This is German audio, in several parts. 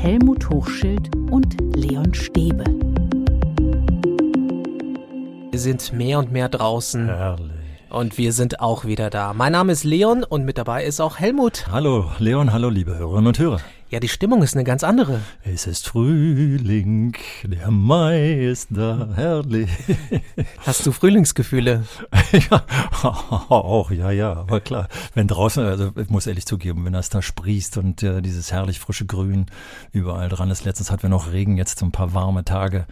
Helmut Hochschild und Leon Stäbe. Wir sind mehr und mehr draußen. Herrlich. Und wir sind auch wieder da. Mein Name ist Leon und mit dabei ist auch Helmut. Hallo Leon, hallo liebe Hörerinnen und Hörer. Ja, die Stimmung ist eine ganz andere. Es ist Frühling, der Mai ist da, herrlich. Hast du Frühlingsgefühle? ja, auch, ja, ja, aber klar. Wenn draußen, also ich muss ehrlich zugeben, wenn das da sprießt und äh, dieses herrlich frische Grün überall dran ist. Letztens hatten wir noch Regen, jetzt so ein paar warme Tage.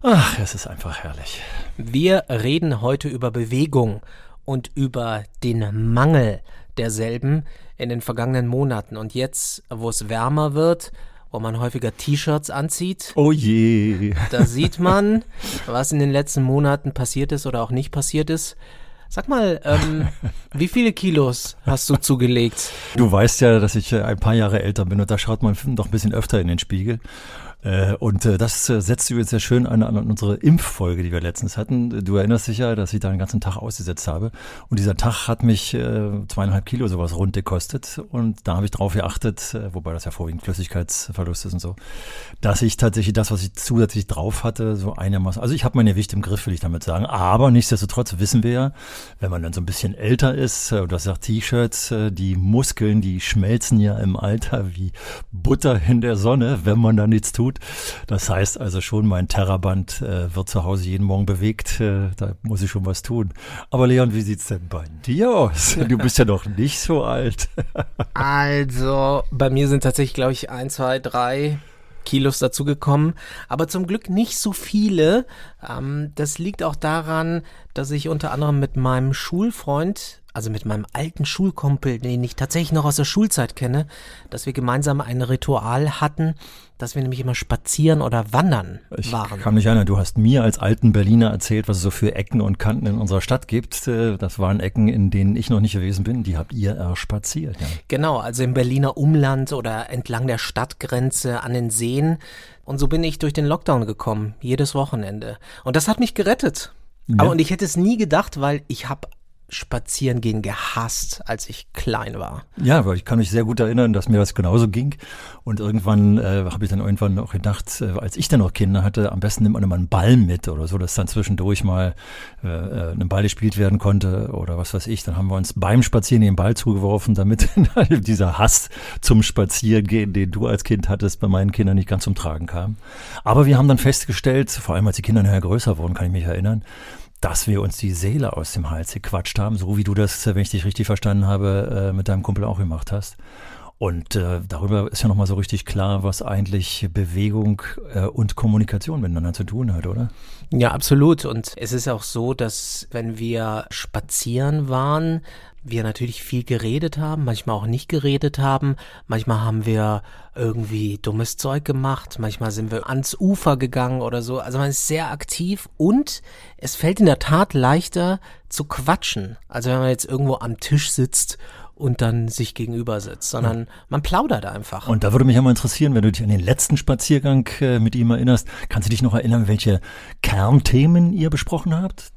Ach, es ist einfach herrlich. Wir reden heute über Bewegung und über den Mangel derselben in den vergangenen Monaten. Und jetzt, wo es wärmer wird, wo man häufiger T-Shirts anzieht. Oh je. Da sieht man, was in den letzten Monaten passiert ist oder auch nicht passiert ist. Sag mal, ähm, wie viele Kilos hast du zugelegt? Du weißt ja, dass ich äh, ein paar Jahre älter bin und da schaut man doch ein bisschen öfter in den Spiegel. Äh, und äh, das äh, setzt übrigens sehr schön an, unsere Impffolge, die wir letztens hatten. Du erinnerst dich ja, dass ich da einen ganzen Tag ausgesetzt habe. Und dieser Tag hat mich zweieinhalb Kilo sowas rund gekostet. Und da habe ich drauf geachtet, wobei das ja vorwiegend Flüssigkeitsverlust ist und so, dass ich tatsächlich das, was ich zusätzlich drauf hatte, so einigermaßen, also ich habe meine Gewicht im Griff, will ich damit sagen. Aber nichtsdestotrotz wissen wir ja, wenn man dann so ein bisschen älter ist, und das sagt T-Shirts, die Muskeln, die schmelzen ja im Alter wie Butter in der Sonne, wenn man da nichts tut tut. Das heißt also schon, mein Terraband äh, wird zu Hause jeden Morgen bewegt. Äh, da muss ich schon was tun. Aber Leon, wie sieht's denn bei dir aus? Du bist ja noch nicht so alt. also, bei mir sind tatsächlich, glaube ich, ein, zwei, drei Kilos dazugekommen, aber zum Glück nicht so viele. Ähm, das liegt auch daran, dass ich unter anderem mit meinem Schulfreund also mit meinem alten Schulkumpel, den ich tatsächlich noch aus der Schulzeit kenne, dass wir gemeinsam ein Ritual hatten, dass wir nämlich immer spazieren oder wandern ich waren. Ich kann mich erinnern, du hast mir als alten Berliner erzählt, was es so für Ecken und Kanten in unserer Stadt gibt. Äh, das waren Ecken, in denen ich noch nicht gewesen bin. Die habt ihr erspaziert. Ja. Genau, also im Berliner Umland oder entlang der Stadtgrenze an den Seen. Und so bin ich durch den Lockdown gekommen, jedes Wochenende. Und das hat mich gerettet. Ja. Aber und ich hätte es nie gedacht, weil ich habe spazieren gehen gehasst, als ich klein war. Ja, aber ich kann mich sehr gut erinnern, dass mir das genauso ging. Und irgendwann äh, habe ich dann irgendwann auch gedacht, äh, als ich dann noch Kinder hatte, am besten nimmt man immer einen Ball mit oder so, dass dann zwischendurch mal äh, äh ein Ball gespielt werden konnte oder was weiß ich. Dann haben wir uns beim Spazieren den Ball zugeworfen, damit dieser Hass zum Spaziergehen, den du als Kind hattest, bei meinen Kindern nicht ganz zum Tragen kam. Aber wir haben dann festgestellt, vor allem als die Kinder nachher größer wurden, kann ich mich erinnern, dass wir uns die Seele aus dem Hals gequatscht haben, so wie du das, wenn ich dich richtig verstanden habe, äh, mit deinem Kumpel auch gemacht hast. Und äh, darüber ist ja nochmal so richtig klar, was eigentlich Bewegung äh, und Kommunikation miteinander zu tun hat, oder? Ja, absolut. Und es ist auch so, dass wenn wir spazieren waren, wir natürlich viel geredet haben, manchmal auch nicht geredet haben, manchmal haben wir irgendwie dummes Zeug gemacht, manchmal sind wir ans Ufer gegangen oder so. Also man ist sehr aktiv und es fällt in der Tat leichter zu quatschen. Also wenn man jetzt irgendwo am Tisch sitzt und dann sich gegenüber sitzt, sondern ja. man plaudert einfach. Und da würde mich ja mal interessieren, wenn du dich an den letzten Spaziergang äh, mit ihm erinnerst, kannst du dich noch erinnern, welche Kernthemen ihr besprochen habt?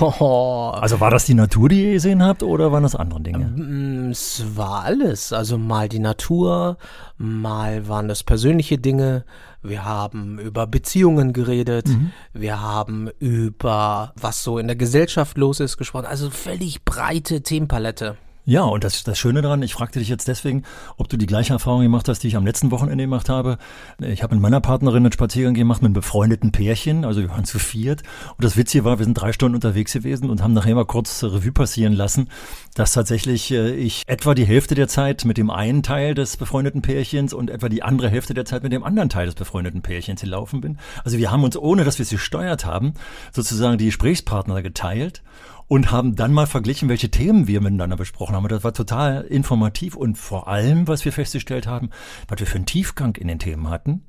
Oh. Also war das die Natur, die ihr gesehen habt, oder waren das andere Dinge? Ähm, es war alles. Also mal die Natur, mal waren das persönliche Dinge. Wir haben über Beziehungen geredet. Mhm. Wir haben über was so in der Gesellschaft los ist gesprochen. Also völlig breite Themenpalette. Ja, und das, das Schöne daran, ich fragte dich jetzt deswegen, ob du die gleiche Erfahrung gemacht hast, die ich am letzten Wochenende gemacht habe. Ich habe mit meiner Partnerin einen Spaziergang gemacht mit einem befreundeten Pärchen, also wir waren zu viert. Und das Witzige war, wir sind drei Stunden unterwegs gewesen und haben nachher mal kurz Revue passieren lassen, dass tatsächlich äh, ich etwa die Hälfte der Zeit mit dem einen Teil des befreundeten Pärchens und etwa die andere Hälfte der Zeit mit dem anderen Teil des befreundeten Pärchens gelaufen bin. Also wir haben uns, ohne dass wir es gesteuert haben, sozusagen die Gesprächspartner geteilt und haben dann mal verglichen, welche Themen wir miteinander besprochen haben. Und das war total informativ und vor allem, was wir festgestellt haben, was wir für einen Tiefgang in den Themen hatten.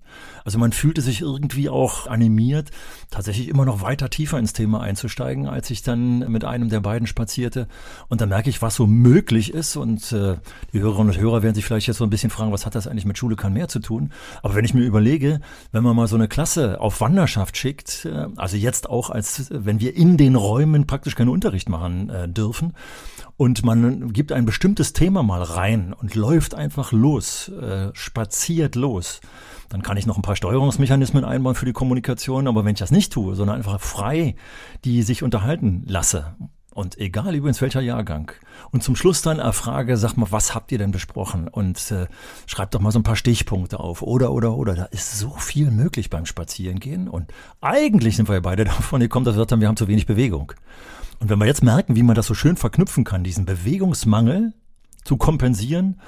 Also man fühlte sich irgendwie auch animiert, tatsächlich immer noch weiter tiefer ins Thema einzusteigen, als ich dann mit einem der beiden spazierte. Und da merke ich, was so möglich ist. Und äh, die Hörerinnen und Hörer werden sich vielleicht jetzt so ein bisschen fragen, was hat das eigentlich mit Schule kann mehr zu tun? Aber wenn ich mir überlege, wenn man mal so eine Klasse auf Wanderschaft schickt, äh, also jetzt auch als wenn wir in den Räumen praktisch keine Unterricht Unterricht machen äh, dürfen. Und man gibt ein bestimmtes Thema mal rein und läuft einfach los, äh, spaziert los. Dann kann ich noch ein paar Steuerungsmechanismen einbauen für die Kommunikation, aber wenn ich das nicht tue, sondern einfach frei die sich unterhalten lasse, und egal übrigens welcher Jahrgang. Und zum Schluss dann erfrage, sag mal, was habt ihr denn besprochen? Und äh, schreibt doch mal so ein paar Stichpunkte auf. Oder, oder, oder. Da ist so viel möglich beim Spazierengehen. Und eigentlich sind wir ja beide davon gekommen, dass wir wir haben zu wenig Bewegung. Und wenn wir jetzt merken, wie man das so schön verknüpfen kann, diesen Bewegungsmangel zu kompensieren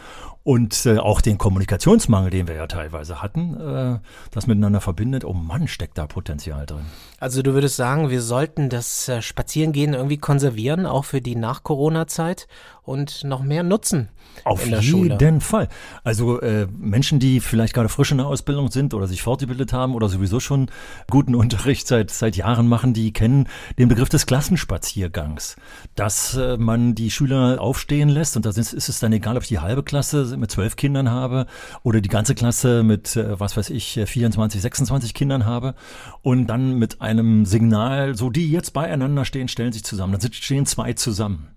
und äh, auch den Kommunikationsmangel, den wir ja teilweise hatten, äh, das miteinander verbindet, oh Mann, steckt da Potenzial drin. Also du würdest sagen, wir sollten das äh, Spazierengehen irgendwie konservieren, auch für die Nach-Corona-Zeit und noch mehr nutzen. Auf jeden Schule. Fall. Also äh, Menschen, die vielleicht gerade frisch in der Ausbildung sind oder sich fortgebildet haben oder sowieso schon guten Unterricht seit, seit Jahren machen, die kennen den Begriff des Klassenspaziergangs. Dass äh, man die Schüler aufstehen lässt und da ist, ist es dann egal, ob die halbe Klasse mit zwölf Kindern habe oder die ganze Klasse mit, äh, was weiß ich, 24, 26 Kindern habe und dann mit einem Signal, so die jetzt beieinander stehen, stellen sich zusammen. Dann stehen zwei zusammen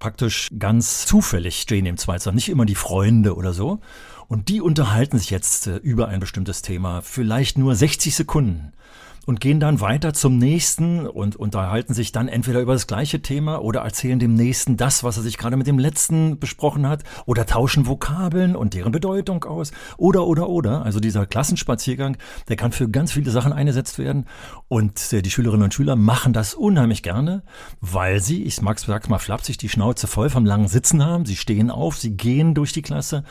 praktisch ganz zufällig stehen im Zweizimmer, nicht immer die Freunde oder so. Und die unterhalten sich jetzt äh, über ein bestimmtes Thema, vielleicht nur 60 Sekunden und gehen dann weiter zum nächsten und unterhalten sich dann entweder über das gleiche Thema oder erzählen dem nächsten das, was er sich gerade mit dem letzten besprochen hat oder tauschen Vokabeln und deren Bedeutung aus oder oder oder. Also dieser Klassenspaziergang, der kann für ganz viele Sachen eingesetzt werden und die Schülerinnen und Schüler machen das unheimlich gerne, weil sie, ich mag's sag's mal flapsig, die Schnauze voll vom langen Sitzen haben. Sie stehen auf, sie gehen durch die Klasse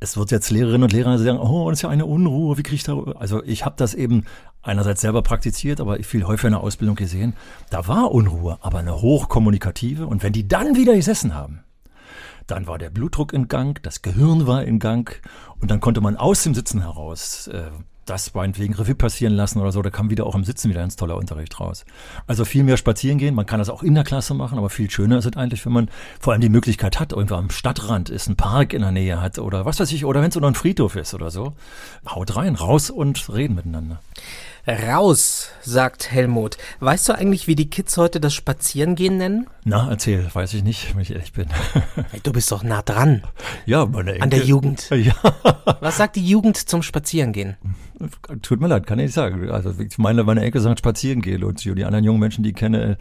es wird jetzt Lehrerinnen und Lehrer sagen, oh, das ist ja eine Unruhe, wie kriege ich da? Also ich habe das eben einerseits selber praktiziert, aber viel häufiger in der Ausbildung gesehen. Da war Unruhe, aber eine hochkommunikative. Und wenn die dann wieder gesessen haben, dann war der Blutdruck in Gang, das Gehirn war in Gang und dann konnte man aus dem Sitzen heraus äh, das meinetwegen Revue passieren lassen oder so, da kam wieder auch im Sitzen wieder ein toller Unterricht raus. Also viel mehr spazieren gehen, man kann das auch in der Klasse machen, aber viel schöner ist es eigentlich, wenn man vor allem die Möglichkeit hat, irgendwo am Stadtrand ist, ein Park in der Nähe hat oder was weiß ich, oder wenn es nur ein Friedhof ist oder so. Haut rein, raus und reden miteinander. Raus, sagt Helmut. Weißt du eigentlich, wie die Kids heute das Spazierengehen nennen? Na, erzähl, weiß ich nicht, wenn ich ehrlich bin. Hey, du bist doch nah dran. Ja, meine Enkel. An der Jugend. Ja. Was sagt die Jugend zum Spazierengehen? Tut mir leid, kann ich nicht sagen. Also ich meine, meine Enkel sagen Spazierengehen und die anderen jungen Menschen, die ich kenne,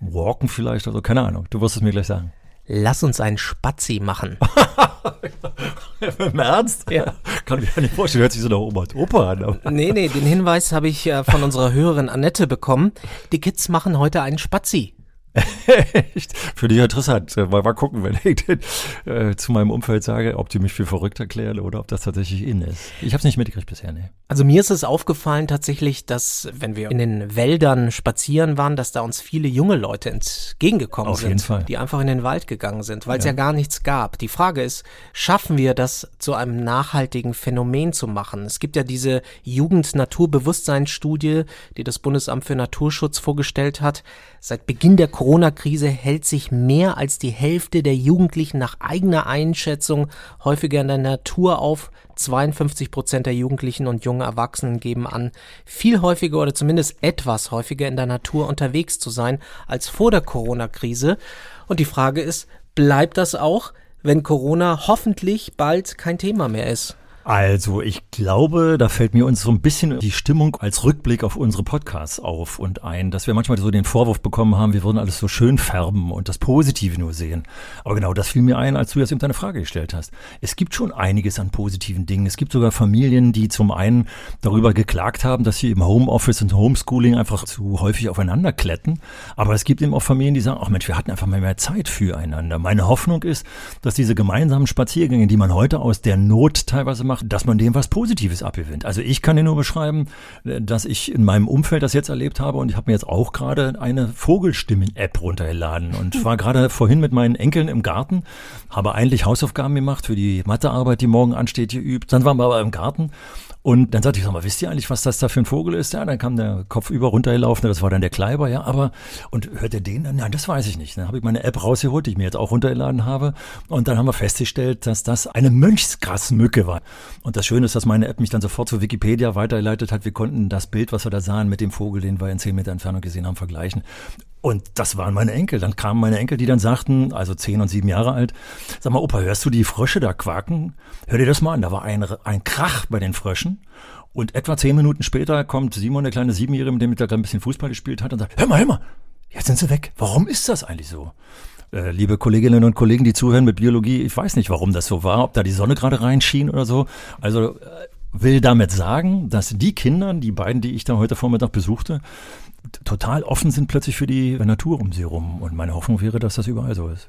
walken vielleicht oder so, keine Ahnung. Du wirst es mir gleich sagen. Lass uns einen Spazi machen. Im Ernst? Ja. Kann ich mir nicht vorstellen, hört sich so nach Oma und Opa an. Aber. Nee, nee, den Hinweis habe ich äh, von unserer Hörerin Annette bekommen. Die Kids machen heute einen Spazi. Echt? Für dich interessant. Mal, mal gucken, wenn ich den, äh, zu meinem Umfeld sage, ob die mich für verrückt erklären oder ob das tatsächlich in ist. Ich habe es nicht mitgekriegt bisher, nee. Also mir ist es aufgefallen tatsächlich, dass wenn wir in den Wäldern spazieren waren, dass da uns viele junge Leute entgegengekommen Auf sind, jeden Fall. die einfach in den Wald gegangen sind, weil es ja. ja gar nichts gab. Die Frage ist, schaffen wir das zu einem nachhaltigen Phänomen zu machen? Es gibt ja diese Jugend-Naturbewusstseinsstudie, die das Bundesamt für Naturschutz vorgestellt hat. Seit Beginn der Corona-Krise hält sich mehr als die Hälfte der Jugendlichen nach eigener Einschätzung häufiger in der Natur auf. 52 Prozent der Jugendlichen und jungen Erwachsenen geben an, viel häufiger oder zumindest etwas häufiger in der Natur unterwegs zu sein als vor der Corona-Krise. Und die Frage ist, bleibt das auch, wenn Corona hoffentlich bald kein Thema mehr ist? Also, ich glaube, da fällt mir uns so ein bisschen die Stimmung als Rückblick auf unsere Podcasts auf und ein, dass wir manchmal so den Vorwurf bekommen haben, wir würden alles so schön färben und das Positive nur sehen. Aber genau das fiel mir ein, als du jetzt eben deine Frage gestellt hast. Es gibt schon einiges an positiven Dingen. Es gibt sogar Familien, die zum einen darüber geklagt haben, dass sie im Homeoffice und Homeschooling einfach zu häufig aufeinander kletten. Aber es gibt eben auch Familien, die sagen, ach Mensch, wir hatten einfach mal mehr Zeit füreinander. Meine Hoffnung ist, dass diese gemeinsamen Spaziergänge, die man heute aus der Not teilweise macht, dass man dem was Positives abgewinnt. Also ich kann dir nur beschreiben, dass ich in meinem Umfeld das jetzt erlebt habe und ich habe mir jetzt auch gerade eine Vogelstimmen-App runtergeladen und war gerade vorhin mit meinen Enkeln im Garten, habe eigentlich Hausaufgaben gemacht für die Mathearbeit, die morgen ansteht, geübt. Dann waren wir aber im Garten und dann sagte ich, sag mal, wisst ihr eigentlich, was das da für ein Vogel ist? Ja, dann kam der Kopf über runtergelaufen, das war dann der Kleiber, ja, aber, und hört ihr den dann? Nein, das weiß ich nicht. Dann habe ich meine App rausgeholt, die ich mir jetzt auch runtergeladen habe. Und dann haben wir festgestellt, dass das eine Mönchsgrasmücke war. Und das Schöne ist, dass meine App mich dann sofort zu Wikipedia weitergeleitet hat. Wir konnten das Bild, was wir da sahen, mit dem Vogel, den wir in 10 Meter Entfernung gesehen haben, vergleichen. Und das waren meine Enkel. Dann kamen meine Enkel, die dann sagten, also zehn und sieben Jahre alt, sag mal, Opa, hörst du die Frösche da quaken? Hör dir das mal an. Da war ein, ein Krach bei den Fröschen. Und etwa zehn Minuten später kommt Simon, der kleine Siebenjährige, mit dem er gerade ein bisschen Fußball gespielt hat, und sagt, hör mal, hör mal, jetzt sind sie weg. Warum ist das eigentlich so? Äh, liebe Kolleginnen und Kollegen, die zuhören mit Biologie, ich weiß nicht, warum das so war, ob da die Sonne gerade reinschien oder so. Also äh, will damit sagen, dass die Kinder, die beiden, die ich da heute Vormittag besuchte, total offen sind plötzlich für die Natur um sie rum. Und meine Hoffnung wäre, dass das überall so ist.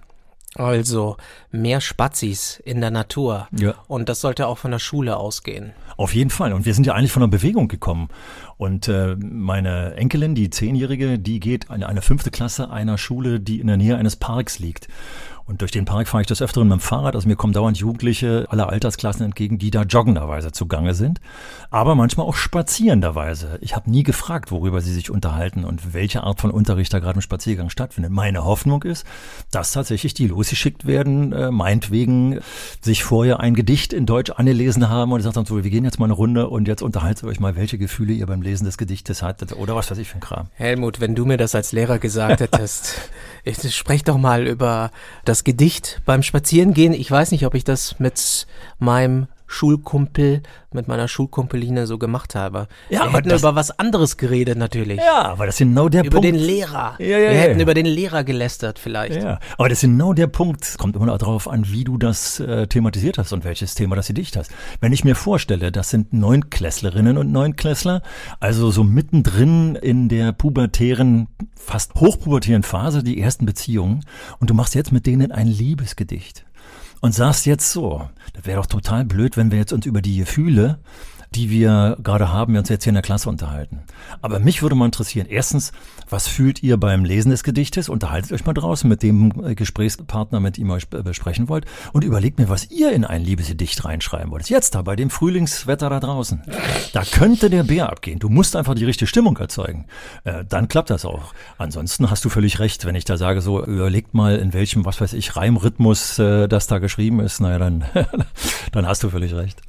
Also mehr Spazis in der Natur. Ja. Und das sollte auch von der Schule ausgehen. Auf jeden Fall. Und wir sind ja eigentlich von der Bewegung gekommen. Und äh, meine Enkelin, die Zehnjährige, die geht in eine fünfte Klasse einer Schule, die in der Nähe eines Parks liegt. Und durch den Park fahre ich des Öfteren mit dem Fahrrad. Also mir kommen dauernd Jugendliche aller Altersklassen entgegen, die da joggenderweise zugange sind. Aber manchmal auch spazierenderweise. Ich habe nie gefragt, worüber sie sich unterhalten und welche Art von Unterricht da gerade im Spaziergang stattfindet. Meine Hoffnung ist, dass tatsächlich die losgeschickt werden, äh, meinetwegen sich vorher ein Gedicht in Deutsch angelesen haben und gesagt haben, so, wir gehen jetzt mal eine Runde und jetzt unterhaltet euch mal, welche Gefühle ihr beim Lesen des Gedichtes hattet oder was weiß ich für ein Kram. Helmut, wenn du mir das als Lehrer gesagt hättest, ich sprech doch mal über das Gedicht beim Spazierengehen. Ich weiß nicht, ob ich das mit meinem Schulkumpel, mit meiner Schulkumpeline so gemacht habe. Ja, wir aber hätten das- über was anderes geredet natürlich. Ja, aber das ist genau der über Punkt. den Lehrer. Ja, ja, wir ja, hätten ja. über den Lehrer gelästert vielleicht. Ja, aber das ist genau der Punkt. Kommt immer noch darauf an, wie du das äh, thematisiert hast und welches Thema das Gedicht hast. Wenn ich mir vorstelle, das sind Neunklässlerinnen und Neunklässler, also so mittendrin in der pubertären, fast hochpubertären Phase, die ersten Beziehungen, und du machst jetzt mit denen ein Liebesgedicht und sagst jetzt so, das wäre doch total blöd, wenn wir jetzt uns über die Gefühle die wir gerade haben, wir uns jetzt hier in der Klasse unterhalten. Aber mich würde mal interessieren, erstens, was fühlt ihr beim Lesen des Gedichtes? Unterhaltet euch mal draußen mit dem äh, Gesprächspartner, mit ihm euch äh, besprechen wollt und überlegt mir, was ihr in ein Liebesgedicht reinschreiben wollt. Jetzt da, bei dem Frühlingswetter da draußen. Da könnte der Bär abgehen. Du musst einfach die richtige Stimmung erzeugen. Äh, dann klappt das auch. Ansonsten hast du völlig recht, wenn ich da sage, so überlegt mal, in welchem, was weiß ich, Reimrhythmus äh, das da geschrieben ist. Naja, dann, dann hast du völlig recht.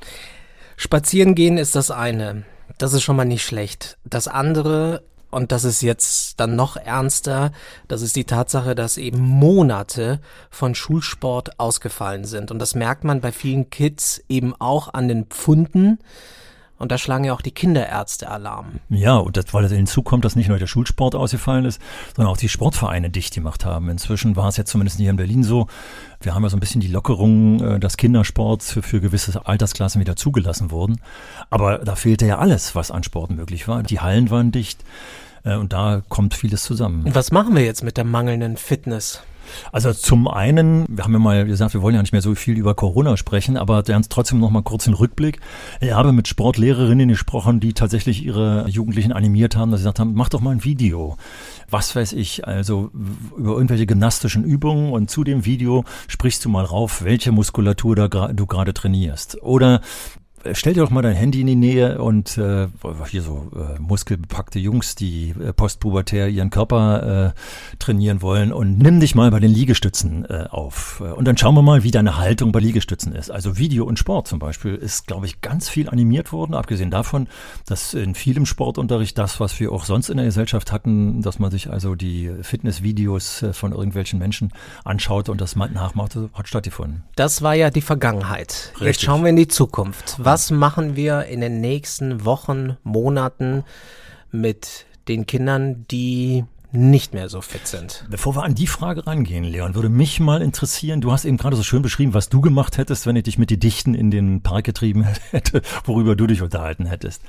Spazieren gehen ist das eine. Das ist schon mal nicht schlecht. Das andere, und das ist jetzt dann noch ernster, das ist die Tatsache, dass eben Monate von Schulsport ausgefallen sind. Und das merkt man bei vielen Kids eben auch an den Pfunden. Und da schlagen ja auch die Kinderärzte Alarm. Ja, und das, weil das hinzukommt, dass nicht nur der Schulsport ausgefallen ist, sondern auch die Sportvereine dicht gemacht haben. Inzwischen war es jetzt zumindest hier in Berlin so. Wir haben ja so ein bisschen die Lockerung, äh, dass Kindersport für, für gewisse Altersklassen wieder zugelassen wurden. Aber da fehlte ja alles, was an Sport möglich war. Die Hallen waren dicht. äh, Und da kommt vieles zusammen. Und was machen wir jetzt mit der mangelnden Fitness? Also zum einen, wir haben ja mal gesagt, wir wollen ja nicht mehr so viel über Corona sprechen, aber ganz trotzdem noch mal kurz den Rückblick. Ich habe mit Sportlehrerinnen gesprochen, die tatsächlich ihre Jugendlichen animiert haben, dass sie gesagt haben, mach doch mal ein Video. Was weiß ich, also über irgendwelche gymnastischen Übungen und zu dem Video sprichst du mal rauf, welche Muskulatur da du gerade trainierst. Oder Stell dir doch mal dein Handy in die Nähe und äh, hier so äh, muskelbepackte Jungs, die äh, postpubertär ihren Körper äh, trainieren wollen und nimm dich mal bei den Liegestützen äh, auf. Und dann schauen wir mal, wie deine Haltung bei Liegestützen ist. Also Video und Sport zum Beispiel ist, glaube ich, ganz viel animiert worden, abgesehen davon, dass in vielem Sportunterricht das, was wir auch sonst in der Gesellschaft hatten, dass man sich also die Fitnessvideos äh, von irgendwelchen Menschen anschaute und das mal nachmachte, hat stattgefunden. Das war ja die Vergangenheit. Jetzt Richtig. schauen wir in die Zukunft. Was machen wir in den nächsten Wochen, Monaten mit den Kindern, die nicht mehr so fit sind? Bevor wir an die Frage rangehen, Leon, würde mich mal interessieren, du hast eben gerade so schön beschrieben, was du gemacht hättest, wenn ich dich mit die Dichten in den Park getrieben hätte, worüber du dich unterhalten hättest.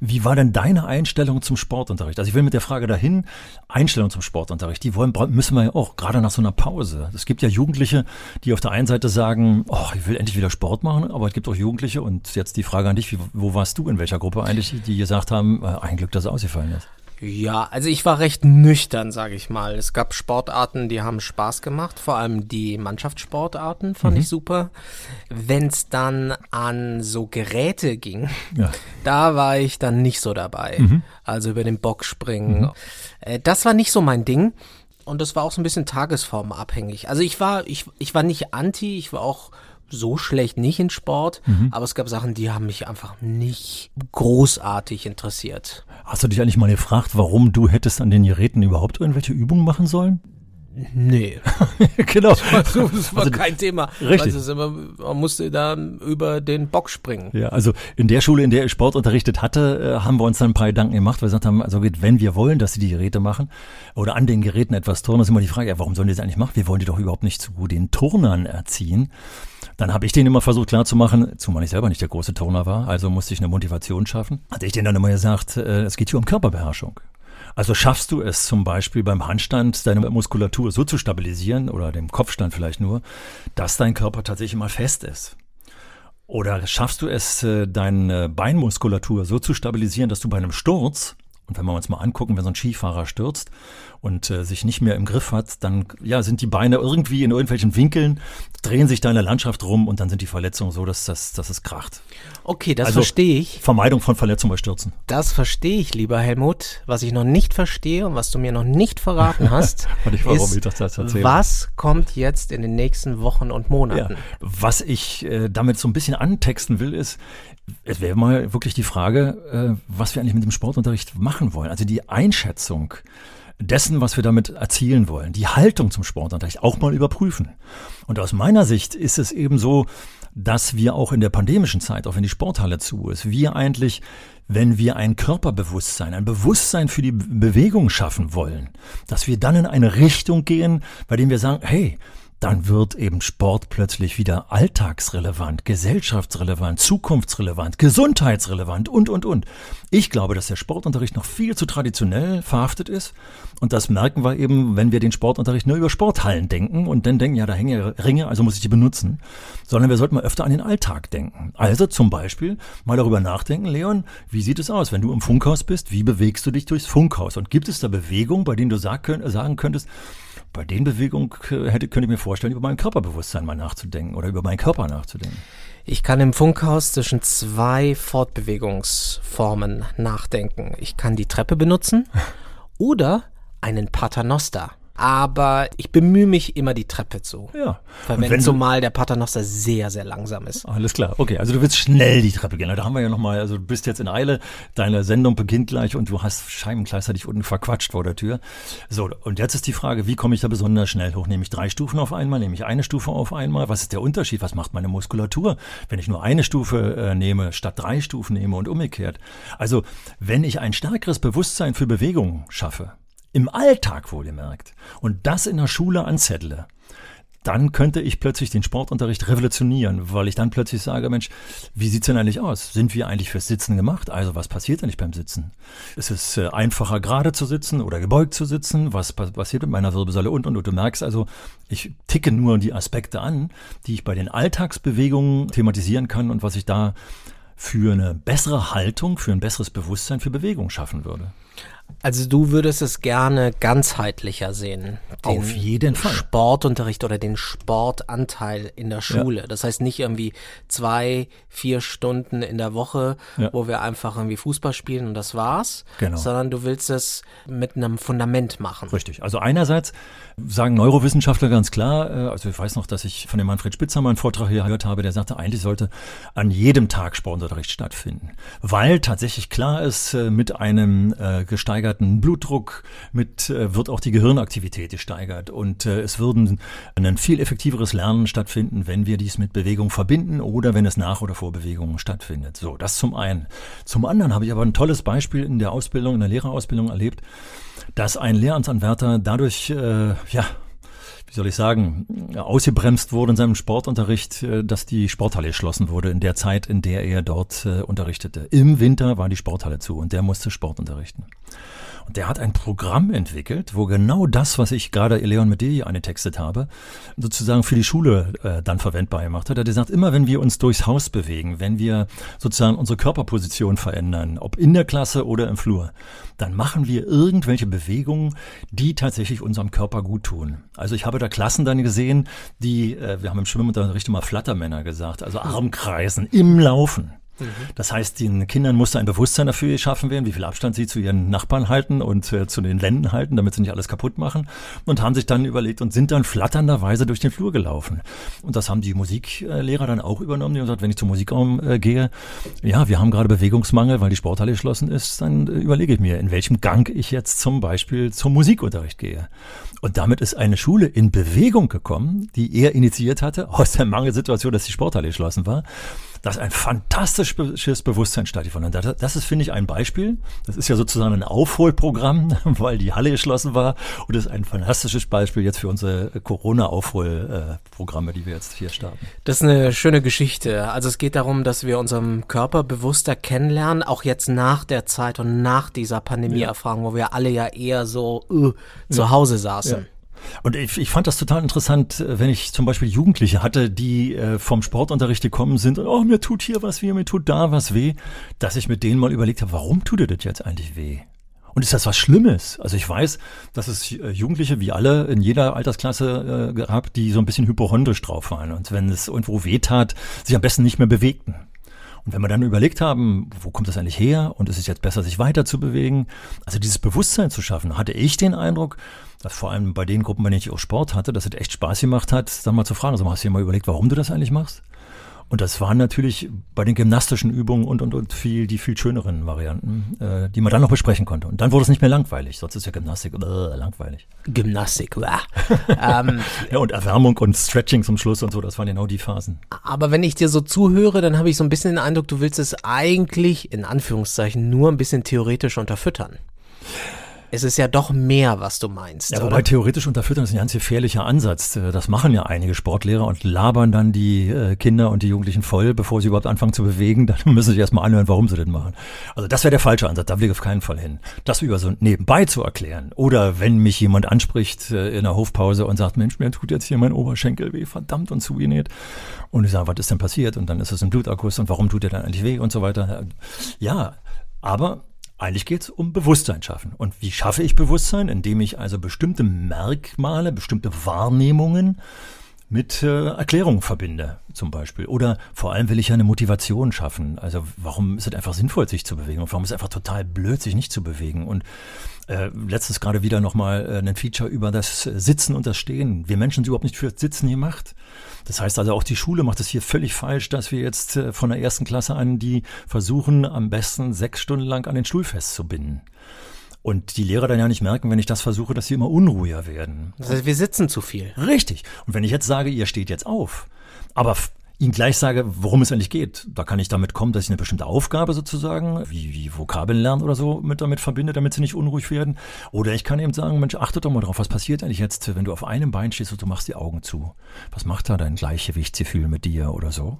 Wie war denn deine Einstellung zum Sportunterricht? Also ich will mit der Frage dahin, Einstellung zum Sportunterricht, die wollen, müssen wir ja auch, gerade nach so einer Pause. Es gibt ja Jugendliche, die auf der einen Seite sagen, oh, ich will endlich wieder Sport machen, aber es gibt auch Jugendliche, und jetzt die Frage an dich, wie, wo warst du in welcher Gruppe eigentlich, die gesagt haben, äh, ein Glück, dass es ausgefallen ist? Ja, also ich war recht nüchtern, sage ich mal. Es gab Sportarten, die haben Spaß gemacht, vor allem die Mannschaftssportarten fand ich super. Wenn es dann an so Geräte ging, Ja. da war ich dann nicht so dabei. Also über den Bock springen. Äh, das war nicht so mein Ding. Und das war auch so ein bisschen tagesformabhängig. Also ich war, ich, ich war nicht anti, ich war auch so schlecht nicht in Sport, aber es gab Sachen, die haben mich einfach nicht großartig interessiert. Hast du dich eigentlich mal gefragt, warum du hättest an den Geräten überhaupt irgendwelche Übungen machen sollen? Nee. genau. Das war, das war also, kein Thema. Richtig. Also man musste da über den Bock springen. Ja, also in der Schule, in der ich Sport unterrichtet hatte, äh, haben wir uns dann ein paar Gedanken gemacht, weil wir gesagt haben, also wenn wir wollen, dass sie die Geräte machen oder an den Geräten etwas turnen, ist immer die Frage, ja, warum sollen die das eigentlich machen? Wir wollen die doch überhaupt nicht zu den Turnern erziehen. Dann habe ich denen immer versucht klarzumachen, zumal ich selber nicht der große Turner war, also musste ich eine Motivation schaffen. Hatte ich denen dann immer gesagt, äh, es geht hier um Körperbeherrschung. Also schaffst du es zum Beispiel beim Handstand, deine Muskulatur so zu stabilisieren oder dem Kopfstand vielleicht nur, dass dein Körper tatsächlich mal fest ist. Oder schaffst du es, äh, deine Beinmuskulatur so zu stabilisieren, dass du bei einem Sturz und wenn wir uns mal angucken, wenn so ein Skifahrer stürzt und äh, sich nicht mehr im Griff hat, dann ja, sind die Beine irgendwie in irgendwelchen Winkeln, drehen sich da in der Landschaft rum und dann sind die Verletzungen so, dass, das, dass es kracht. Okay, das also, verstehe ich. Vermeidung von Verletzungen bei Stürzen. Das verstehe ich, lieber Helmut. Was ich noch nicht verstehe und was du mir noch nicht verraten hast, ist, was kommt jetzt in den nächsten Wochen und Monaten? Ja, was ich äh, damit so ein bisschen antexten will, ist, es wäre mal wirklich die Frage, äh, was wir eigentlich mit dem Sportunterricht machen wollen. Also die Einschätzung dessen, was wir damit erzielen wollen, die Haltung zum Sportunterricht auch mal überprüfen. Und aus meiner Sicht ist es eben so, dass wir auch in der pandemischen Zeit, auch wenn die Sporthalle zu ist, wir eigentlich, wenn wir ein Körperbewusstsein, ein Bewusstsein für die Bewegung schaffen wollen, dass wir dann in eine Richtung gehen, bei dem wir sagen, hey, dann wird eben Sport plötzlich wieder alltagsrelevant, gesellschaftsrelevant, zukunftsrelevant, gesundheitsrelevant und, und, und. Ich glaube, dass der Sportunterricht noch viel zu traditionell verhaftet ist. Und das merken wir eben, wenn wir den Sportunterricht nur über Sporthallen denken und dann denken, ja, da hängen ja Ringe, also muss ich die benutzen. Sondern wir sollten mal öfter an den Alltag denken. Also zum Beispiel mal darüber nachdenken, Leon, wie sieht es aus, wenn du im Funkhaus bist? Wie bewegst du dich durchs Funkhaus? Und gibt es da Bewegungen, bei denen du sagen könntest, bei den Bewegungen hätte, könnte ich mir vorstellen, über mein Körperbewusstsein mal nachzudenken oder über meinen Körper nachzudenken. Ich kann im Funkhaus zwischen zwei Fortbewegungsformen nachdenken. Ich kann die Treppe benutzen oder einen Paternoster aber ich bemühe mich immer die Treppe zu. Ja. Verwenden, zumal der Paternoster sehr, sehr langsam ist. Alles klar. Okay, also du willst schnell die Treppe gehen. Da haben wir ja nochmal, also du bist jetzt in Eile, deine Sendung beginnt gleich und du hast Scheiben gleichzeitig unten verquatscht vor der Tür. So, und jetzt ist die Frage, wie komme ich da besonders schnell hoch? Nehme ich drei Stufen auf einmal? Nehme ich eine Stufe auf einmal? Was ist der Unterschied? Was macht meine Muskulatur, wenn ich nur eine Stufe äh, nehme, statt drei Stufen nehme und umgekehrt? Also, wenn ich ein stärkeres Bewusstsein für Bewegung schaffe, im Alltag wohlgemerkt, und das in der Schule anzettle, dann könnte ich plötzlich den Sportunterricht revolutionieren, weil ich dann plötzlich sage, Mensch, wie sieht's denn eigentlich aus? Sind wir eigentlich fürs Sitzen gemacht? Also was passiert eigentlich beim Sitzen? Ist es äh, einfacher gerade zu sitzen oder gebeugt zu sitzen? Was passiert mit meiner Wirbelsäule und und und? Du merkst also, ich ticke nur die Aspekte an, die ich bei den Alltagsbewegungen thematisieren kann und was ich da für eine bessere Haltung, für ein besseres Bewusstsein für Bewegung schaffen würde. Also du würdest es gerne ganzheitlicher sehen. Auf jeden Fall. Sportunterricht oder den Sportanteil in der Schule. Ja. Das heißt nicht irgendwie zwei, vier Stunden in der Woche, ja. wo wir einfach irgendwie Fußball spielen und das war's. Genau. Sondern du willst es mit einem Fundament machen. Richtig. Also einerseits sagen Neurowissenschaftler ganz klar, äh, also ich weiß noch, dass ich von dem Manfred Spitzer mal einen Vortrag hier gehört habe, der sagte, eigentlich sollte an jedem Tag Sportunterricht stattfinden. Weil tatsächlich klar ist, äh, mit einem äh, gesteigerten Blutdruck mit äh, wird auch die Gehirnaktivität gesteigert und äh, es würden ein viel effektiveres Lernen stattfinden, wenn wir dies mit Bewegung verbinden oder wenn es nach oder vor Bewegung stattfindet. So, das zum einen. Zum anderen habe ich aber ein tolles Beispiel in der Ausbildung, in der Lehrerausbildung erlebt, dass ein Lehramtsanwärter dadurch, äh, ja, wie soll ich sagen, ausgebremst wurde in seinem Sportunterricht, äh, dass die Sporthalle geschlossen wurde in der Zeit, in der er dort äh, unterrichtete. Im Winter war die Sporthalle zu und der musste Sport unterrichten. Und der hat ein Programm entwickelt, wo genau das, was ich gerade Leon Medei angetextet habe, sozusagen für die Schule äh, dann verwendbar gemacht hat. Er hat gesagt, immer wenn wir uns durchs Haus bewegen, wenn wir sozusagen unsere Körperposition verändern, ob in der Klasse oder im Flur, dann machen wir irgendwelche Bewegungen, die tatsächlich unserem Körper gut tun. Also ich habe da Klassen dann gesehen, die, äh, wir haben im Schwimmunterricht immer Flattermänner gesagt, also Armkreisen im Laufen. Mhm. Das heißt, den Kindern musste ein Bewusstsein dafür geschaffen werden, wie viel Abstand sie zu ihren Nachbarn halten und äh, zu den Wänden halten, damit sie nicht alles kaputt machen. Und haben sich dann überlegt und sind dann flatternderweise durch den Flur gelaufen. Und das haben die Musiklehrer dann auch übernommen. Die haben gesagt, wenn ich zum Musikraum äh, gehe, ja, wir haben gerade Bewegungsmangel, weil die Sporthalle geschlossen ist, dann äh, überlege ich mir, in welchem Gang ich jetzt zum Beispiel zum Musikunterricht gehe. Und damit ist eine Schule in Bewegung gekommen, die er initiiert hatte, aus der Mangelsituation, dass die Sporthalle geschlossen war dass ein fantastisches Bewusstsein stattgefunden hat. Das ist, finde ich, ein Beispiel. Das ist ja sozusagen ein Aufholprogramm, weil die Halle geschlossen war. Und das ist ein fantastisches Beispiel jetzt für unsere Corona-Aufholprogramme, die wir jetzt hier starten. Das ist eine schöne Geschichte. Also es geht darum, dass wir unseren Körper bewusster kennenlernen, auch jetzt nach der Zeit und nach dieser Pandemieerfahrung, ja. wo wir alle ja eher so uh, zu Hause saßen. Ja. Und ich, ich fand das total interessant, äh, wenn ich zum Beispiel Jugendliche hatte, die äh, vom Sportunterricht gekommen sind und, oh, mir tut hier was weh, mir tut da was weh, dass ich mit denen mal überlegt habe, warum tut dir das jetzt eigentlich weh? Und ist das was Schlimmes? Also ich weiß, dass es äh, Jugendliche wie alle in jeder Altersklasse äh, gab, die so ein bisschen hypochondrisch drauf waren und wenn es irgendwo weh tat, sich am besten nicht mehr bewegten. Und wenn wir dann überlegt haben, wo kommt das eigentlich her und ist es jetzt besser, sich weiter zu bewegen, also dieses Bewusstsein zu schaffen, hatte ich den Eindruck, vor allem bei den Gruppen, bei denen ich auch Sport hatte, dass es echt Spaß gemacht hat, dann mal zu fragen, also hast du dir mal überlegt, warum du das eigentlich machst? Und das waren natürlich bei den gymnastischen Übungen und, und, und viel, die viel schöneren Varianten, äh, die man dann noch besprechen konnte. Und dann wurde es nicht mehr langweilig. Sonst ist ja Gymnastik äh, langweilig. Gymnastik, ähm, Ja, und Erwärmung und Stretching zum Schluss und so, das waren genau die Phasen. Aber wenn ich dir so zuhöre, dann habe ich so ein bisschen den Eindruck, du willst es eigentlich, in Anführungszeichen, nur ein bisschen theoretisch unterfüttern es ist ja doch mehr, was du meinst. Ja, wobei oder? theoretisch unterfüttern ist ein ganz gefährlicher Ansatz. Äh, das machen ja einige Sportlehrer und labern dann die äh, Kinder und die Jugendlichen voll, bevor sie überhaupt anfangen zu bewegen. Dann müssen sie erstmal anhören, warum sie das machen. Also das wäre der falsche Ansatz. Da will ich auf keinen Fall hin. Das über so nebenbei zu erklären. Oder wenn mich jemand anspricht äh, in der Hofpause und sagt, Mensch, mir tut jetzt hier mein Oberschenkel weh, verdammt und zugenäht. Und ich sage, was ist denn passiert? Und dann ist es ein Blutakkus und warum tut der dann eigentlich weh und so weiter. Ja, aber eigentlich geht es um Bewusstsein schaffen. Und wie schaffe ich Bewusstsein? Indem ich also bestimmte Merkmale, bestimmte Wahrnehmungen mit äh, Erklärungen verbinde, zum Beispiel. Oder vor allem will ich ja eine Motivation schaffen. Also warum ist es einfach sinnvoll, sich zu bewegen? Und warum ist es einfach total blöd, sich nicht zu bewegen? Und äh, letztens gerade wieder nochmal äh, ein Feature über das Sitzen und das Stehen. Wir Menschen sind überhaupt nicht für Sitzen gemacht. Das heißt also auch die Schule macht es hier völlig falsch, dass wir jetzt äh, von der ersten Klasse an die versuchen, am besten sechs Stunden lang an den Stuhl festzubinden. Und die Lehrer dann ja nicht merken, wenn ich das versuche, dass sie immer unruhiger werden. Das heißt, wir sitzen zu viel. Richtig. Und wenn ich jetzt sage, ihr steht jetzt auf, aber Ihnen gleich sage, worum es eigentlich geht. Da kann ich damit kommen, dass ich eine bestimmte Aufgabe sozusagen, wie, wie Vokabeln lernen oder so, mit damit verbinde, damit sie nicht unruhig werden. Oder ich kann eben sagen, Mensch, achte doch mal drauf, was passiert eigentlich jetzt, wenn du auf einem Bein stehst und du machst die Augen zu? Was macht da dein Gleichgewichtsgefühl mit dir oder so?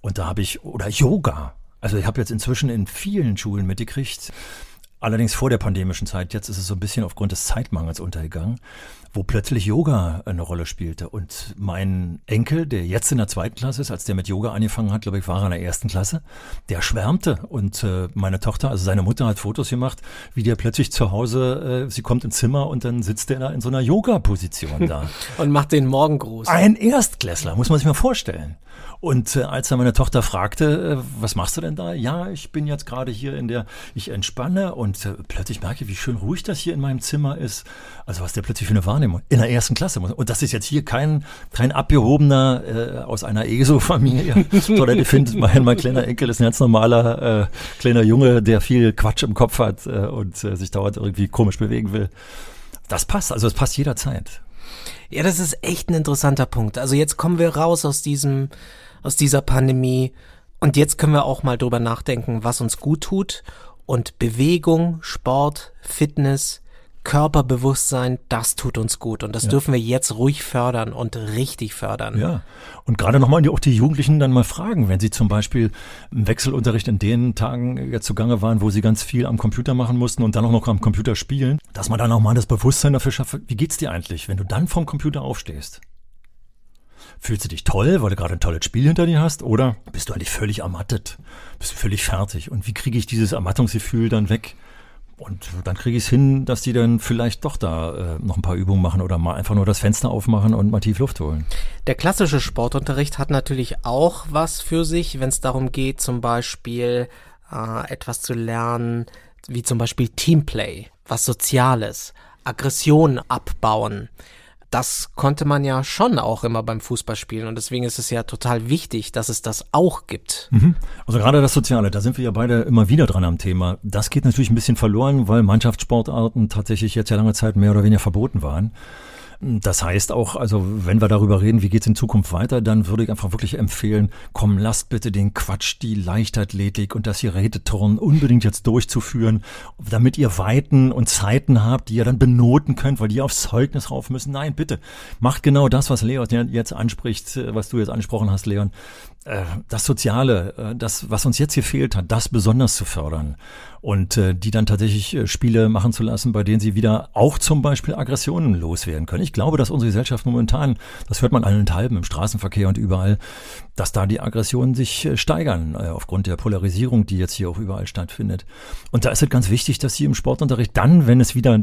Und da habe ich, oder Yoga. Also ich habe jetzt inzwischen in vielen Schulen mitgekriegt, allerdings vor der pandemischen Zeit, jetzt ist es so ein bisschen aufgrund des Zeitmangels untergegangen, wo plötzlich Yoga eine Rolle spielte. Und mein Enkel, der jetzt in der zweiten Klasse ist, als der mit Yoga angefangen hat, glaube ich, war er in der ersten Klasse, der schwärmte. Und äh, meine Tochter, also seine Mutter, hat Fotos gemacht, wie der plötzlich zu Hause, äh, sie kommt ins Zimmer und dann sitzt der da in so einer Yoga-Position da. und macht den Morgengruß. Ein Erstklässler, muss man sich mal vorstellen. Und äh, als dann meine Tochter fragte, äh, was machst du denn da? Ja, ich bin jetzt gerade hier in der, ich entspanne und äh, plötzlich merke, wie schön ruhig das hier in meinem Zimmer ist. Also was der plötzlich für eine Wahrnehmung in der ersten Klasse. Und das ist jetzt hier kein, kein abgehobener äh, aus einer ESO-Familie, sondern ich finde, mein, mein kleiner Enkel ist ein ganz normaler äh, kleiner Junge, der viel Quatsch im Kopf hat äh, und äh, sich dauernd irgendwie komisch bewegen will. Das passt, also es passt jederzeit. Ja, das ist echt ein interessanter Punkt. Also jetzt kommen wir raus aus diesem aus dieser Pandemie. Und jetzt können wir auch mal drüber nachdenken, was uns gut tut. Und Bewegung, Sport, Fitness, Körperbewusstsein, das tut uns gut. Und das ja. dürfen wir jetzt ruhig fördern und richtig fördern. Ja. Und gerade nochmal auch die Jugendlichen dann mal fragen, wenn sie zum Beispiel im Wechselunterricht in den Tagen jetzt zugange waren, wo sie ganz viel am Computer machen mussten und dann auch noch am Computer spielen, dass man dann auch mal das Bewusstsein dafür schafft, wie geht's dir eigentlich, wenn du dann vom Computer aufstehst? Fühlst du dich toll, weil du gerade ein tolles Spiel hinter dir hast? Oder bist du eigentlich völlig ermattet? Bist du völlig fertig? Und wie kriege ich dieses Ermattungsgefühl dann weg? Und dann kriege ich es hin, dass die dann vielleicht doch da äh, noch ein paar Übungen machen oder mal einfach nur das Fenster aufmachen und mal tief Luft holen. Der klassische Sportunterricht hat natürlich auch was für sich, wenn es darum geht, zum Beispiel äh, etwas zu lernen, wie zum Beispiel Teamplay, was Soziales, Aggression abbauen das konnte man ja schon auch immer beim Fußballspielen und deswegen ist es ja total wichtig, dass es das auch gibt. Mhm. Also gerade das Soziale, da sind wir ja beide immer wieder dran am Thema. Das geht natürlich ein bisschen verloren, weil Mannschaftssportarten tatsächlich jetzt ja lange Zeit mehr oder weniger verboten waren. Das heißt auch, also wenn wir darüber reden, wie geht's in Zukunft weiter, dann würde ich einfach wirklich empfehlen, komm, lasst bitte den Quatsch, die Leichtathletik und das Geräteturnen unbedingt jetzt durchzuführen, damit ihr Weiten und Zeiten habt, die ihr dann benoten könnt, weil die aufs Zeugnis rauf müssen. Nein, bitte, macht genau das, was Leon jetzt anspricht, was du jetzt angesprochen hast, Leon. Äh, das Soziale, äh, das, was uns jetzt gefehlt hat, das besonders zu fördern und äh, die dann tatsächlich Spiele machen zu lassen, bei denen sie wieder auch zum Beispiel Aggressionen loswerden können. Ich glaube, dass unsere Gesellschaft momentan, das hört man allenthalben im Straßenverkehr und überall, dass da die Aggressionen sich steigern aufgrund der Polarisierung, die jetzt hier auch überall stattfindet. Und da ist es ganz wichtig, dass sie im Sportunterricht dann, wenn es wieder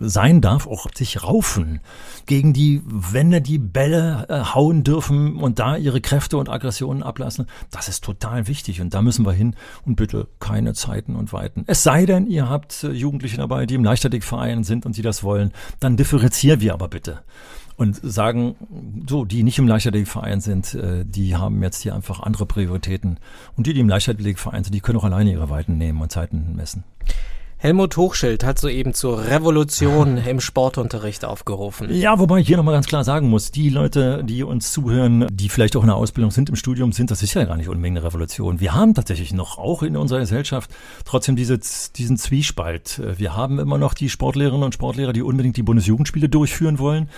sein darf, auch sich raufen gegen die Wände, die Bälle hauen dürfen und da ihre Kräfte und Aggressionen Emotionen ablassen. Das ist total wichtig und da müssen wir hin und bitte keine Zeiten und Weiten. Es sei denn, ihr habt äh, Jugendliche dabei, die im Leichtathletikverein sind und sie das wollen, dann differenzieren wir aber bitte und sagen, so, die nicht im Leichtathletikverein sind, äh, die haben jetzt hier einfach andere Prioritäten. Und die, die im Leichtathletikverein sind, die können auch alleine ihre Weiten nehmen und Zeiten messen. Helmut Hochschild hat soeben zur Revolution im Sportunterricht aufgerufen. Ja, wobei ich hier nochmal ganz klar sagen muss, die Leute, die uns zuhören, die vielleicht auch in der Ausbildung sind, im Studium sind, das ist ja gar nicht unbedingt eine Revolution. Wir haben tatsächlich noch, auch in unserer Gesellschaft, trotzdem diese, diesen Zwiespalt. Wir haben immer noch die Sportlehrerinnen und Sportlehrer, die unbedingt die Bundesjugendspiele durchführen wollen.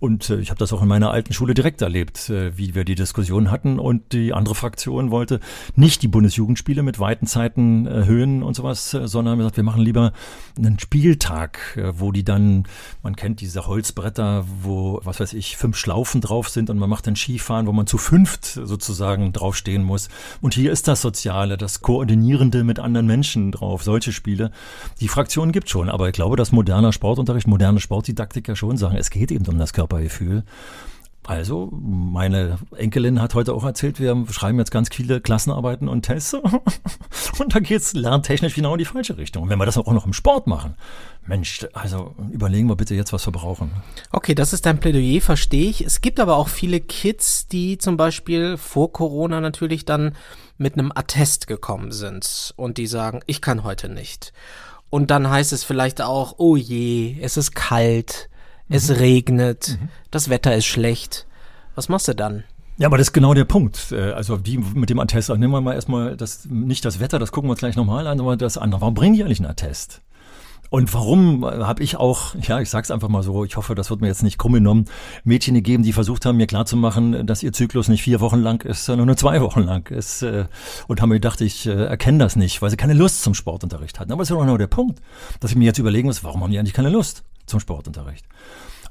Und äh, ich habe das auch in meiner alten Schule direkt erlebt, äh, wie wir die Diskussion hatten. Und die andere Fraktion wollte nicht die Bundesjugendspiele mit weiten Zeiten erhöhen und sowas, äh, sondern gesagt, wir machen lieber einen Spieltag, äh, wo die dann, man kennt diese Holzbretter, wo, was weiß ich, fünf Schlaufen drauf sind und man macht dann Skifahren, wo man zu fünft sozusagen draufstehen muss. Und hier ist das Soziale, das Koordinierende mit anderen Menschen drauf, solche Spiele. Die Fraktion gibt schon, aber ich glaube, dass moderner Sportunterricht, moderne Sportdidaktiker schon sagen, es geht eben um das Körpergefühl. Also, meine Enkelin hat heute auch erzählt, wir schreiben jetzt ganz viele Klassenarbeiten und Tests. und da geht es lerntechnisch genau in die falsche Richtung. Und wenn wir das auch noch im Sport machen, Mensch, also überlegen wir bitte jetzt, was wir brauchen. Okay, das ist dein Plädoyer, verstehe ich. Es gibt aber auch viele Kids, die zum Beispiel vor Corona natürlich dann mit einem Attest gekommen sind und die sagen, ich kann heute nicht. Und dann heißt es vielleicht auch, oh je, es ist kalt es mhm. regnet, mhm. das Wetter ist schlecht. Was machst du dann? Ja, aber das ist genau der Punkt. Äh, also die mit dem Attest, nehmen wir mal erstmal das, nicht das Wetter, das gucken wir uns gleich nochmal an, aber das andere. Warum bringen die eigentlich einen Attest? Und warum habe ich auch, ja, ich sag's einfach mal so, ich hoffe, das wird mir jetzt nicht krumm genommen, Mädchen gegeben, die versucht haben, mir klarzumachen, dass ihr Zyklus nicht vier Wochen lang ist, sondern nur zwei Wochen lang ist. Äh, und haben mir gedacht, ich äh, erkenne das nicht, weil sie keine Lust zum Sportunterricht hatten. Aber es ist ja auch genau der Punkt, dass ich mir jetzt überlegen muss, warum haben die eigentlich keine Lust zum Sportunterricht?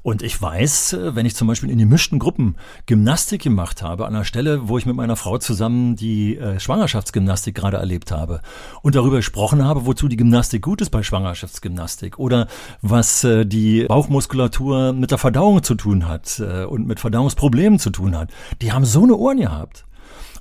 Und ich weiß, äh, wenn ich zum Beispiel in gemischten Gruppen Gymnastik gemacht habe, an einer Stelle, wo ich mit meiner Frau zusammen die äh, Schwangerschaftsgymnastik gerade erlebt habe und darüber gesprochen habe, wozu die Gymnastik gut ist bei Schwangerschaftsgymnastik oder was äh, die Bauchmuskulatur mit der Verdauung zu tun hat und mit Verdauungsproblemen zu tun hat, die haben so eine Ohren gehabt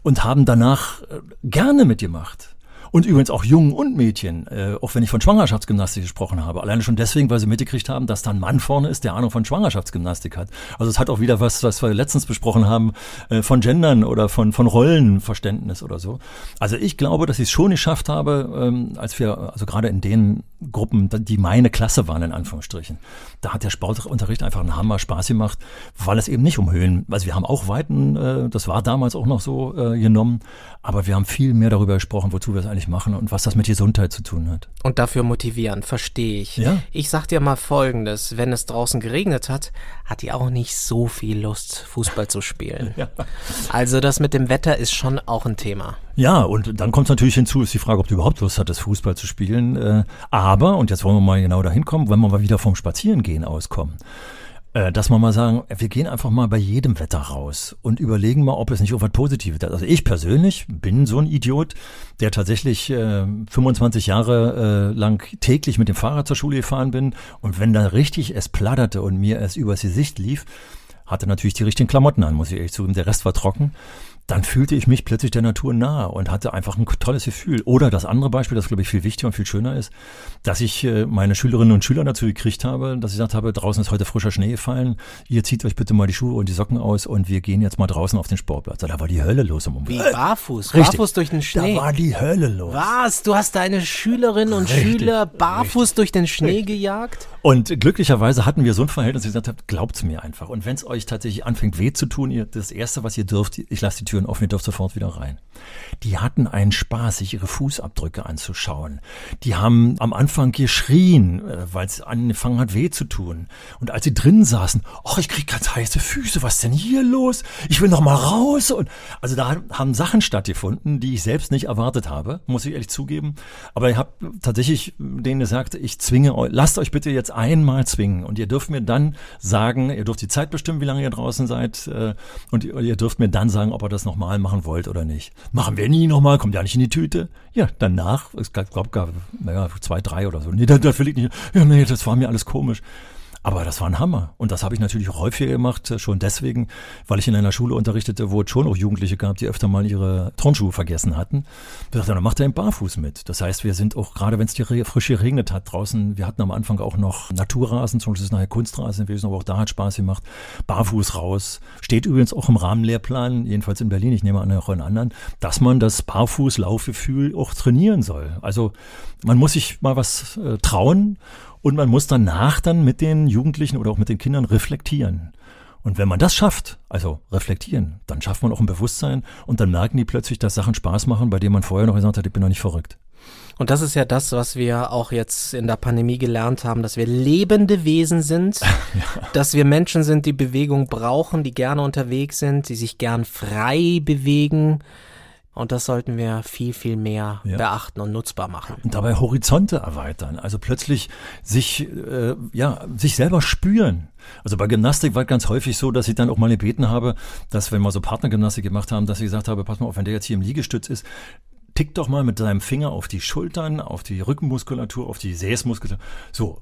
und haben danach gerne mitgemacht. Und übrigens auch Jungen und Mädchen, äh, auch wenn ich von Schwangerschaftsgymnastik gesprochen habe. Alleine schon deswegen, weil sie mitgekriegt haben, dass da ein Mann vorne ist, der Ahnung von Schwangerschaftsgymnastik hat. Also es hat auch wieder was, was wir letztens besprochen haben, äh, von Gendern oder von, von Rollenverständnis oder so. Also ich glaube, dass ich es schon geschafft habe, ähm, als wir, also gerade in den Gruppen, die meine Klasse waren, in Anführungsstrichen, da hat der Sportunterricht einfach einen Hammer Spaß gemacht, weil es eben nicht um Höhen, also wir haben auch Weiten, äh, das war damals auch noch so äh, genommen, aber wir haben viel mehr darüber gesprochen, wozu wir es eigentlich eigentlich machen und was das mit Gesundheit zu tun hat. Und dafür motivieren, verstehe ich. Ja? Ich sag dir mal Folgendes, wenn es draußen geregnet hat, hat die auch nicht so viel Lust, Fußball zu spielen. ja. Also das mit dem Wetter ist schon auch ein Thema. Ja, und dann kommt natürlich hinzu, ist die Frage, ob du überhaupt Lust hattest, Fußball zu spielen. Äh, aber, und jetzt wollen wir mal genau dahin kommen, wenn wir mal wieder vom Spazierengehen auskommen. Äh, dass man mal sagen, wir gehen einfach mal bei jedem Wetter raus und überlegen mal, ob es nicht irgendwas Positives ist. Also ich persönlich bin so ein Idiot, der tatsächlich äh, 25 Jahre äh, lang täglich mit dem Fahrrad zur Schule gefahren bin und wenn da richtig es platterte und mir es übers Gesicht lief, hatte natürlich die richtigen Klamotten an, muss ich ehrlich zugeben. Der Rest war trocken dann fühlte ich mich plötzlich der Natur nahe und hatte einfach ein tolles Gefühl. Oder das andere Beispiel, das glaube ich viel wichtiger und viel schöner ist, dass ich äh, meine Schülerinnen und Schüler dazu gekriegt habe, dass ich gesagt habe, draußen ist heute frischer Schnee gefallen, ihr zieht euch bitte mal die Schuhe und die Socken aus und wir gehen jetzt mal draußen auf den Sportplatz. Da war die Hölle los im Umfeld. Wie barfuß, Richtig. barfuß durch den Schnee. Da war die Hölle los. Was? Du hast deine Schülerinnen und Richtig. Schüler barfuß Richtig. durch den Schnee gejagt? Und glücklicherweise hatten wir so ein Verhältnis, dass ich gesagt habe, glaubt's mir einfach. Und wenn es euch tatsächlich anfängt weh zu tun, ihr, das Erste, was ihr dürft, ich lasse die Türen offen, ihr dürft sofort wieder rein. Die hatten einen Spaß, sich ihre Fußabdrücke anzuschauen. Die haben am Anfang geschrien, äh, weil es angefangen hat weh zu tun. Und als sie drin saßen, ach, ich krieg ganz heiße Füße, was ist denn hier los? Ich will noch mal raus. Und also da haben Sachen stattgefunden, die ich selbst nicht erwartet habe, muss ich ehrlich zugeben. Aber ich habe tatsächlich denen gesagt, ich zwinge euch, lasst euch bitte jetzt einmal zwingen. Und ihr dürft mir dann sagen, ihr dürft die Zeit bestimmen, wie lange ihr draußen seid. Äh, und ihr dürft mir dann sagen, ob ihr das nochmal machen wollt oder nicht. Machen wir nie nochmal, kommt ja nicht in die Tüte. Ja, danach, es gab, gab, naja, zwei, drei oder so. Nee, das, das will ich nicht. Ja, nee, das war mir alles komisch. Aber das war ein Hammer. Und das habe ich natürlich auch häufiger gemacht, äh, schon deswegen, weil ich in einer Schule unterrichtete, wo es schon auch Jugendliche gab, die öfter mal ihre Turnschuhe vergessen hatten. Ich dachte, dann macht er im Barfuß mit. Das heißt, wir sind auch, gerade wenn es frisch geregnet hat draußen, wir hatten am Anfang auch noch Naturrasen, zum Beispiel ist nachher Kunstrasen gewesen, aber auch da hat Spaß gemacht. Barfuß raus. Steht übrigens auch im Rahmenlehrplan, jedenfalls in Berlin, ich nehme an, auch in anderen, dass man das Barfuß-Laufgefühl auch trainieren soll. Also man muss sich mal was äh, trauen und man muss danach dann mit den Jugendlichen oder auch mit den Kindern reflektieren. Und wenn man das schafft, also reflektieren, dann schafft man auch ein Bewusstsein und dann merken die plötzlich, dass Sachen Spaß machen, bei denen man vorher noch gesagt hat, ich bin noch nicht verrückt. Und das ist ja das, was wir auch jetzt in der Pandemie gelernt haben, dass wir lebende Wesen sind, ja. dass wir Menschen sind, die Bewegung brauchen, die gerne unterwegs sind, die sich gern frei bewegen und das sollten wir viel, viel mehr ja. beachten und nutzbar machen. Und dabei Horizonte erweitern. Also plötzlich sich, äh, ja, sich selber spüren. Also bei Gymnastik war es ganz häufig so, dass ich dann auch mal gebeten habe, dass wenn wir so Partnergymnastik gemacht haben, dass ich gesagt habe, pass mal auf, wenn der jetzt hier im Liegestütz ist, tick doch mal mit deinem Finger auf die Schultern, auf die Rückenmuskulatur, auf die Gesäßmuskulatur. So,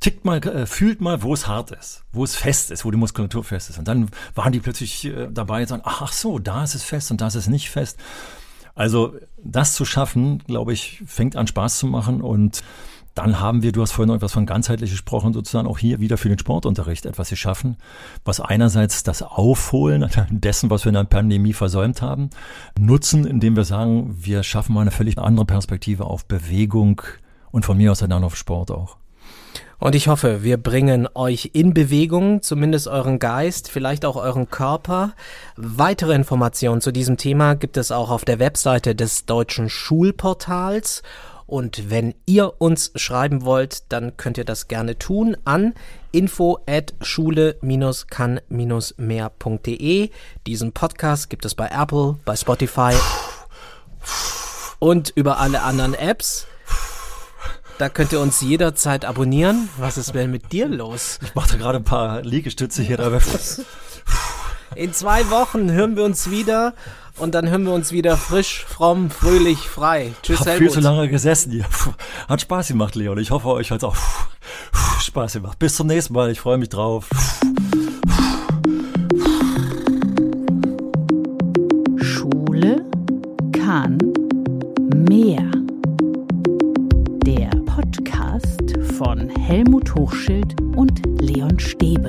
tickt mal, äh, fühlt mal, wo es hart ist, wo es fest ist, wo die Muskulatur fest ist. Und dann waren die plötzlich äh, dabei und sagen, ach so, da ist es fest und da ist es nicht fest. Also das zu schaffen, glaube ich, fängt an Spaß zu machen und dann haben wir, du hast vorhin noch etwas von ganzheitlich gesprochen, sozusagen auch hier wieder für den Sportunterricht etwas geschaffen, was einerseits das Aufholen dessen, was wir in der Pandemie versäumt haben, nutzen, indem wir sagen, wir schaffen mal eine völlig andere Perspektive auf Bewegung und von mir aus dann auf Sport auch. Und ich hoffe, wir bringen euch in Bewegung, zumindest euren Geist, vielleicht auch euren Körper. Weitere Informationen zu diesem Thema gibt es auch auf der Webseite des Deutschen Schulportals. Und wenn ihr uns schreiben wollt, dann könnt ihr das gerne tun an info at schule-kann-mehr.de. Diesen Podcast gibt es bei Apple, bei Spotify und über alle anderen Apps. Da könnt ihr uns jederzeit abonnieren. Was ist denn mit dir los? Ich mache da gerade ein paar Liegestütze hier. In zwei Wochen hören wir uns wieder und dann hören wir uns wieder frisch, fromm, fröhlich, frei. Tschüss, Hab viel zu lange gesessen hier. Hat Spaß gemacht, Leon. Ich hoffe, euch hat auch Spaß gemacht. Bis zum nächsten Mal. Ich freue mich drauf. Schule kann von Helmut Hochschild und Leon Stäbe.